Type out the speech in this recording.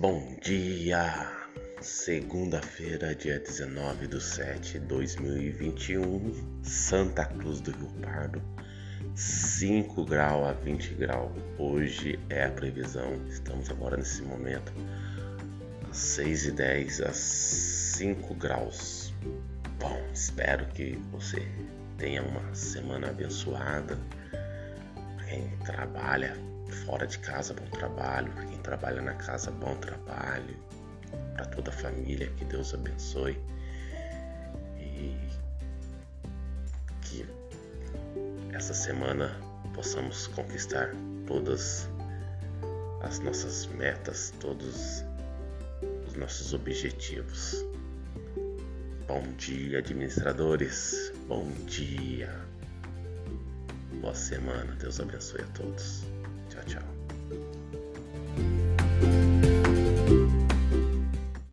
Bom dia! Segunda-feira, dia 19 de 7 de 2021, Santa Cruz do Rio Pardo, 5 graus a 20 graus. Hoje é a previsão, estamos agora nesse momento, às 6 e 10 a 5 graus. Bom, espero que você tenha uma semana abençoada. Quem trabalha fora de casa, bom trabalho. Quem trabalha na casa, bom trabalho. Para toda a família, que Deus abençoe. E que essa semana possamos conquistar todas as nossas metas, todos os nossos objetivos. Bom dia, administradores. Bom dia. Boa semana. Deus abençoe a todos. Tchau, tchau.